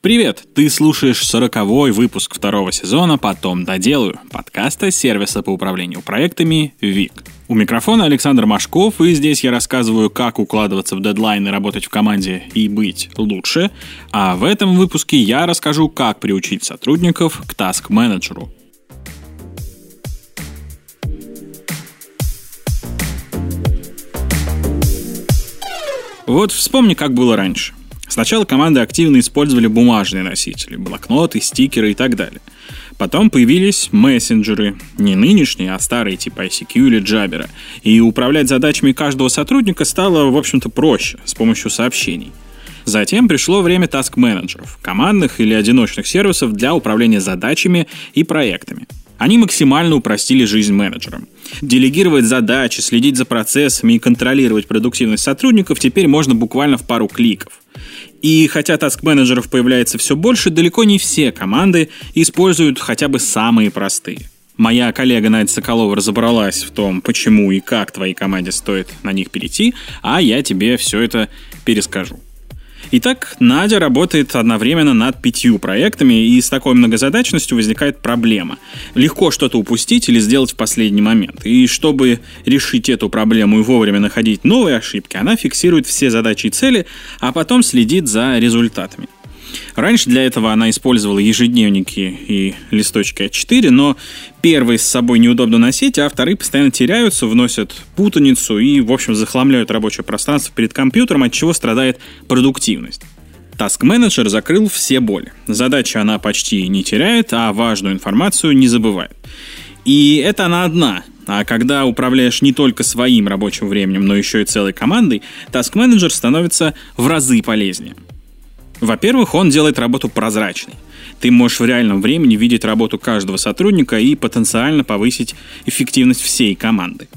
Привет! Ты слушаешь сороковой выпуск второго сезона «Потом доделаю» подкаста сервиса по управлению проектами ВИК. У микрофона Александр Машков, и здесь я рассказываю, как укладываться в дедлайны, работать в команде и быть лучше. А в этом выпуске я расскажу, как приучить сотрудников к таск-менеджеру. Вот вспомни, как было раньше. Сначала команды активно использовали бумажные носители, блокноты, стикеры и так далее. Потом появились мессенджеры, не нынешние, а старые типа ICQ или Jabber. И управлять задачами каждого сотрудника стало, в общем-то, проще с помощью сообщений. Затем пришло время таск-менеджеров, командных или одиночных сервисов для управления задачами и проектами. Они максимально упростили жизнь менеджерам. Делегировать задачи, следить за процессами и контролировать продуктивность сотрудников теперь можно буквально в пару кликов. И хотя таск-менеджеров появляется все больше, далеко не все команды используют хотя бы самые простые. Моя коллега Надя Соколова разобралась в том, почему и как твоей команде стоит на них перейти, а я тебе все это перескажу. Итак, Надя работает одновременно над пятью проектами, и с такой многозадачностью возникает проблема. Легко что-то упустить или сделать в последний момент. И чтобы решить эту проблему и вовремя находить новые ошибки, она фиксирует все задачи и цели, а потом следит за результатами. Раньше для этого она использовала ежедневники и листочки А4, но первые с собой неудобно носить, а вторые постоянно теряются, вносят путаницу и, в общем, захламляют рабочее пространство перед компьютером, от чего страдает продуктивность. Task Manager закрыл все боли. Задачи она почти не теряет, а важную информацию не забывает. И это она одна. А когда управляешь не только своим рабочим временем, но еще и целой командой, Task Manager становится в разы полезнее. Во-первых, он делает работу прозрачной. Ты можешь в реальном времени видеть работу каждого сотрудника и потенциально повысить эффективность всей команды.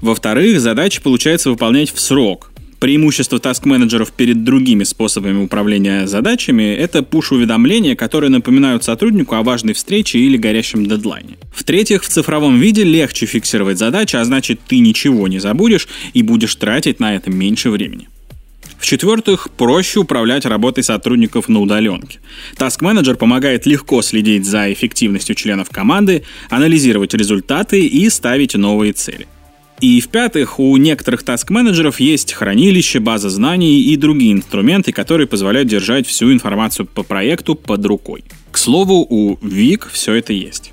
Во-вторых, задачи получается выполнять в срок. Преимущество таск-менеджеров перед другими способами управления задачами – это пуш-уведомления, которые напоминают сотруднику о важной встрече или горящем дедлайне. В-третьих, в цифровом виде легче фиксировать задачи, а значит ты ничего не забудешь и будешь тратить на это меньше времени. В-четвертых, проще управлять работой сотрудников на удаленке. Manager помогает легко следить за эффективностью членов команды, анализировать результаты и ставить новые цели. И в-пятых, у некоторых таск-менеджеров есть хранилище, база знаний и другие инструменты, которые позволяют держать всю информацию по проекту под рукой. К слову, у Вик все это есть.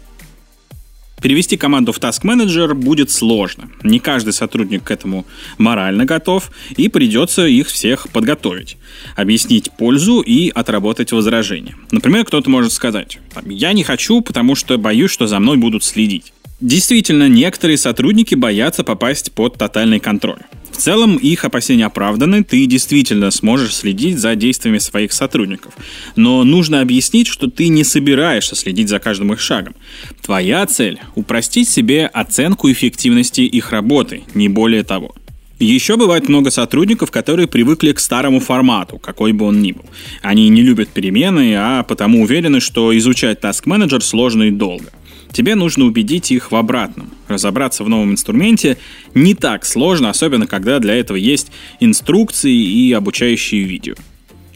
Перевести команду в Task Manager будет сложно. Не каждый сотрудник к этому морально готов, и придется их всех подготовить, объяснить пользу и отработать возражения. Например, кто-то может сказать, я не хочу, потому что боюсь, что за мной будут следить. Действительно, некоторые сотрудники боятся попасть под тотальный контроль. Целом, их опасения оправданы, ты действительно сможешь следить за действиями своих сотрудников. Но нужно объяснить, что ты не собираешься следить за каждым их шагом. Твоя цель – упростить себе оценку эффективности их работы, не более того. Еще бывает много сотрудников, которые привыкли к старому формату, какой бы он ни был. Они не любят перемены, а потому уверены, что изучать Task Manager сложно и долго. Тебе нужно убедить их в обратном. Разобраться в новом инструменте не так сложно, особенно когда для этого есть инструкции и обучающие видео.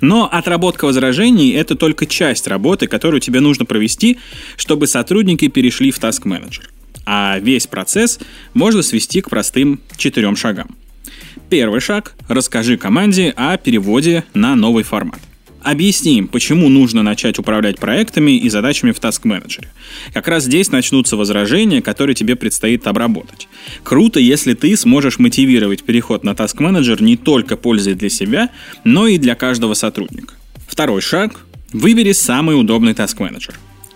Но отработка возражений — это только часть работы, которую тебе нужно провести, чтобы сотрудники перешли в Task Manager. А весь процесс можно свести к простым четырем шагам. Первый шаг — расскажи команде о переводе на новый формат. Объясним, почему нужно начать управлять проектами и задачами в Task Manager. Как раз здесь начнутся возражения, которые тебе предстоит обработать. Круто, если ты сможешь мотивировать переход на Task Manager не только пользой для себя, но и для каждого сотрудника. Второй шаг – выбери самый удобный Task Manager.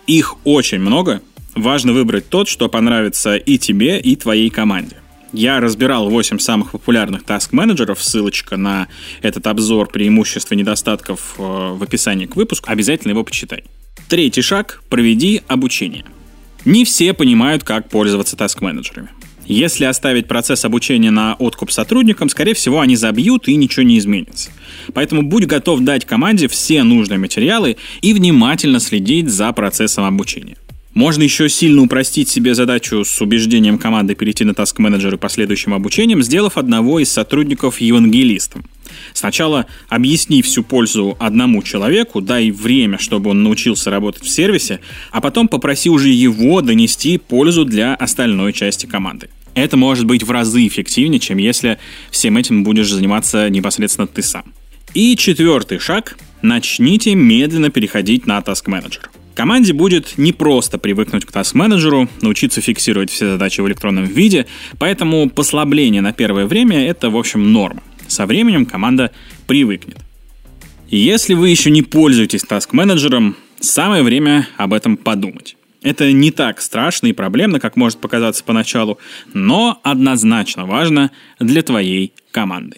Их очень много, важно выбрать тот, что понравится и тебе, и твоей команде. Я разбирал 8 самых популярных таск-менеджеров, ссылочка на этот обзор преимуществ и недостатков э, в описании к выпуску, обязательно его почитай. Третий шаг – проведи обучение. Не все понимают, как пользоваться таск-менеджерами. Если оставить процесс обучения на откуп сотрудникам, скорее всего, они забьют и ничего не изменится. Поэтому будь готов дать команде все нужные материалы и внимательно следить за процессом обучения. Можно еще сильно упростить себе задачу с убеждением команды перейти на Task Manager и последующим обучением, сделав одного из сотрудников евангелистом. Сначала объясни всю пользу одному человеку, дай время, чтобы он научился работать в сервисе, а потом попроси уже его донести пользу для остальной части команды. Это может быть в разы эффективнее, чем если всем этим будешь заниматься непосредственно ты сам. И четвертый шаг – начните медленно переходить на Task Manager. Команде будет не просто привыкнуть к task-менеджеру, научиться фиксировать все задачи в электронном виде, поэтому послабление на первое время — это, в общем, норма. Со временем команда привыкнет. Если вы еще не пользуетесь task-менеджером, самое время об этом подумать. Это не так страшно и проблемно, как может показаться поначалу, но однозначно важно для твоей команды.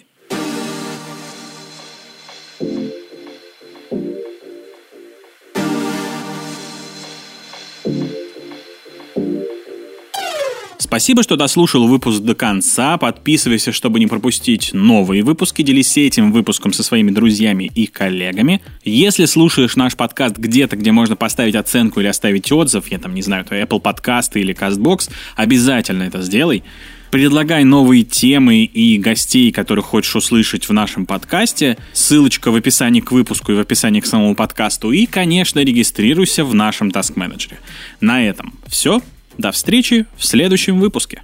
Спасибо, что дослушал выпуск до конца. Подписывайся, чтобы не пропустить новые выпуски. Делись этим выпуском со своими друзьями и коллегами. Если слушаешь наш подкаст где-то, где можно поставить оценку или оставить отзыв, я там не знаю, то Apple подкасты или CastBox, обязательно это сделай. Предлагай новые темы и гостей, которых хочешь услышать в нашем подкасте. Ссылочка в описании к выпуску и в описании к самому подкасту. И, конечно, регистрируйся в нашем Task Manager. На этом все. До встречи в следующем выпуске.